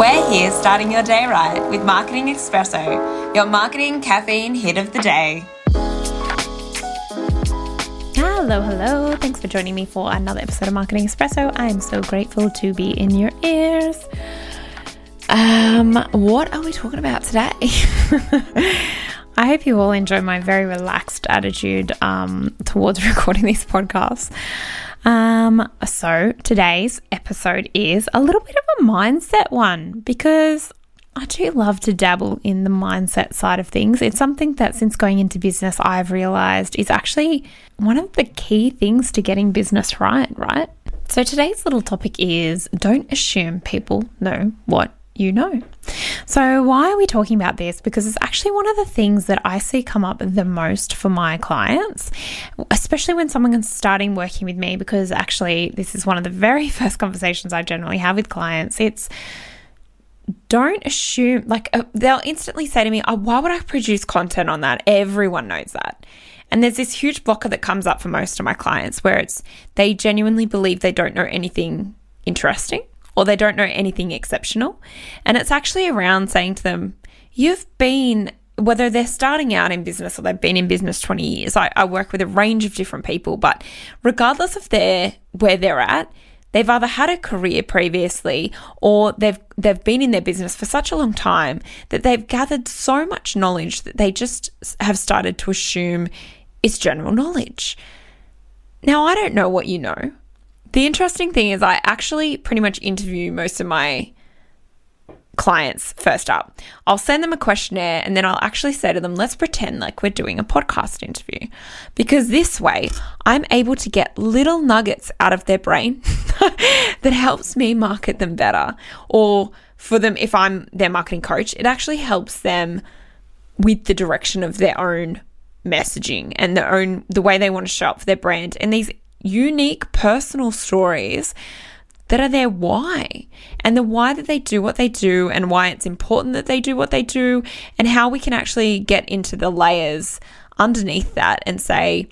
We're here starting your day right with Marketing Espresso, your marketing caffeine hit of the day. Hello, hello. Thanks for joining me for another episode of Marketing Espresso. I'm so grateful to be in your ears. Um, what are we talking about today? I hope you all enjoy my very relaxed attitude um, towards recording these podcasts. Um, so today's episode is a little bit of a mindset one because I do love to dabble in the mindset side of things. It's something that since going into business, I've realized is actually one of the key things to getting business right, right? So today's little topic is don't assume people know what you know. So, why are we talking about this? Because it's actually one of the things that I see come up the most for my clients, especially when someone's starting working with me. Because actually, this is one of the very first conversations I generally have with clients. It's don't assume, like, uh, they'll instantly say to me, oh, Why would I produce content on that? Everyone knows that. And there's this huge blocker that comes up for most of my clients where it's they genuinely believe they don't know anything interesting or they don't know anything exceptional. And it's actually around saying to them, You've been, whether they're starting out in business or they've been in business 20 years, I, I work with a range of different people, but regardless of their where they're at, they've either had a career previously or they've they've been in their business for such a long time that they've gathered so much knowledge that they just have started to assume it's general knowledge. Now I don't know what you know. The interesting thing is, I actually pretty much interview most of my clients first up. I'll send them a questionnaire and then I'll actually say to them, let's pretend like we're doing a podcast interview. Because this way, I'm able to get little nuggets out of their brain that helps me market them better. Or for them, if I'm their marketing coach, it actually helps them with the direction of their own messaging and their own the way they want to show up for their brand. And these unique personal stories that are their why. And the why that they do what they do and why it's important that they do what they do and how we can actually get into the layers underneath that and say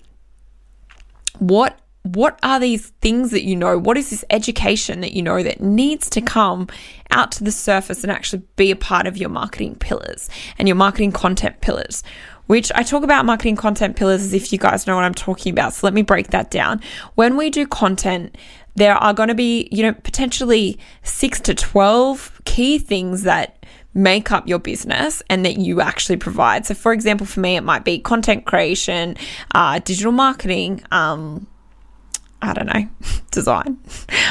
what what are these things that you know what is this education that you know that needs to come out to the surface and actually be a part of your marketing pillars and your marketing content pillars which I talk about marketing content pillars as if you guys know what I'm talking about. So let me break that down. When we do content, there are going to be, you know, potentially six to 12 key things that make up your business and that you actually provide. So, for example, for me, it might be content creation, uh, digital marketing, um, I don't know, design.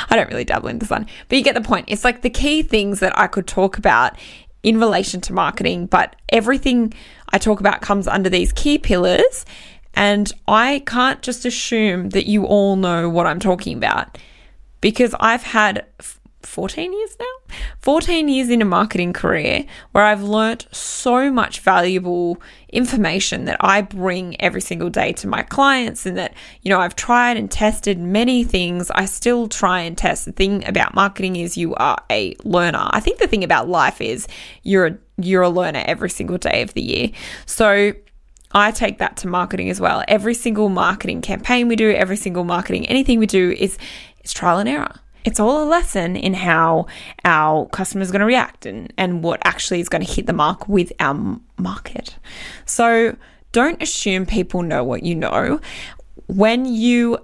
I don't really dabble in design, but you get the point. It's like the key things that I could talk about in relation to marketing, but everything I talk about comes under these key pillars. And I can't just assume that you all know what I'm talking about because I've had 14 years now, 14 years in a marketing career where I've learnt so much valuable information that I bring every single day to my clients and that, you know, I've tried and tested many things. I still try and test. The thing about marketing is you are a learner. I think the thing about life is you're a, you're a learner every single day of the year. So I take that to marketing as well. Every single marketing campaign we do, every single marketing anything we do is is trial and error it's all a lesson in how our customers are going to react and, and what actually is going to hit the mark with our market. So don't assume people know what you know. When you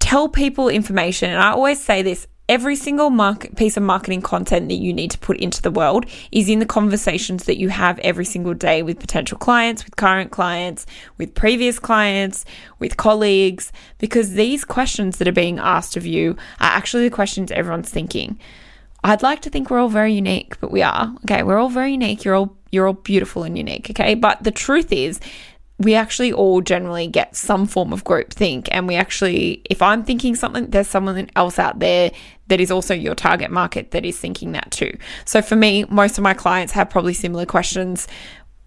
tell people information, and I always say this Every single piece of marketing content that you need to put into the world is in the conversations that you have every single day with potential clients, with current clients, with previous clients, with colleagues, because these questions that are being asked of you are actually the questions everyone's thinking. I'd like to think we're all very unique, but we are. Okay, we're all very unique. You're all you're all beautiful and unique, okay? But the truth is we actually all generally get some form of group think and we actually if i'm thinking something there's someone else out there that is also your target market that is thinking that too so for me most of my clients have probably similar questions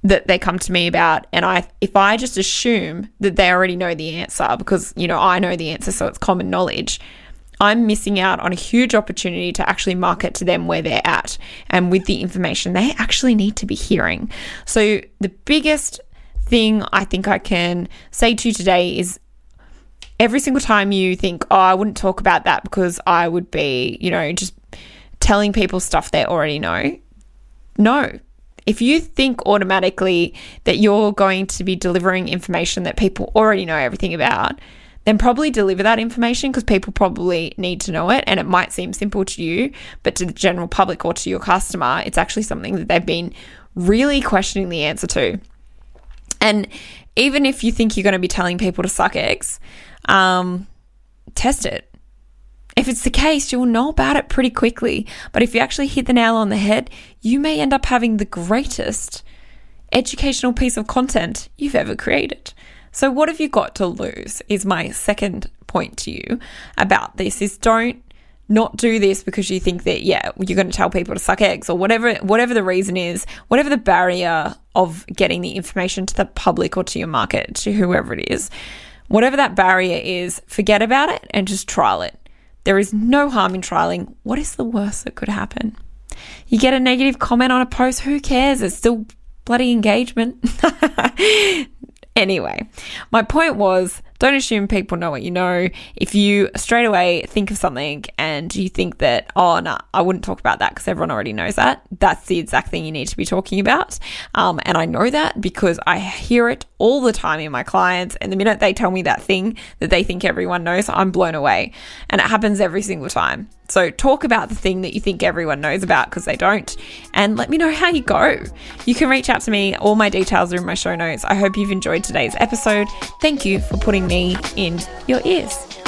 that they come to me about and i if i just assume that they already know the answer because you know i know the answer so it's common knowledge I'm missing out on a huge opportunity to actually market to them where they're at and with the information they actually need to be hearing. So, the biggest thing I think I can say to you today is every single time you think, oh, I wouldn't talk about that because I would be, you know, just telling people stuff they already know. No. If you think automatically that you're going to be delivering information that people already know everything about, then probably deliver that information because people probably need to know it and it might seem simple to you, but to the general public or to your customer, it's actually something that they've been really questioning the answer to. And even if you think you're going to be telling people to suck eggs, um, test it. If it's the case, you'll know about it pretty quickly. But if you actually hit the nail on the head, you may end up having the greatest educational piece of content you've ever created. So what have you got to lose is my second point to you about this is don't not do this because you think that yeah you're going to tell people to suck eggs or whatever whatever the reason is whatever the barrier of getting the information to the public or to your market to whoever it is whatever that barrier is forget about it and just trial it. There is no harm in trialing. What is the worst that could happen? You get a negative comment on a post who cares? It's still bloody engagement. Anyway, my point was don't assume people know what you know. If you straight away think of something and you think that, oh, no, nah, I wouldn't talk about that because everyone already knows that, that's the exact thing you need to be talking about. Um, and I know that because I hear it all the time in my clients. And the minute they tell me that thing that they think everyone knows, I'm blown away. And it happens every single time. So talk about the thing that you think everyone knows about because they don't, and let me know how you go. You can reach out to me. All my details are in my show notes. I hope you've enjoyed today's episode. Thank you for putting me in your ears.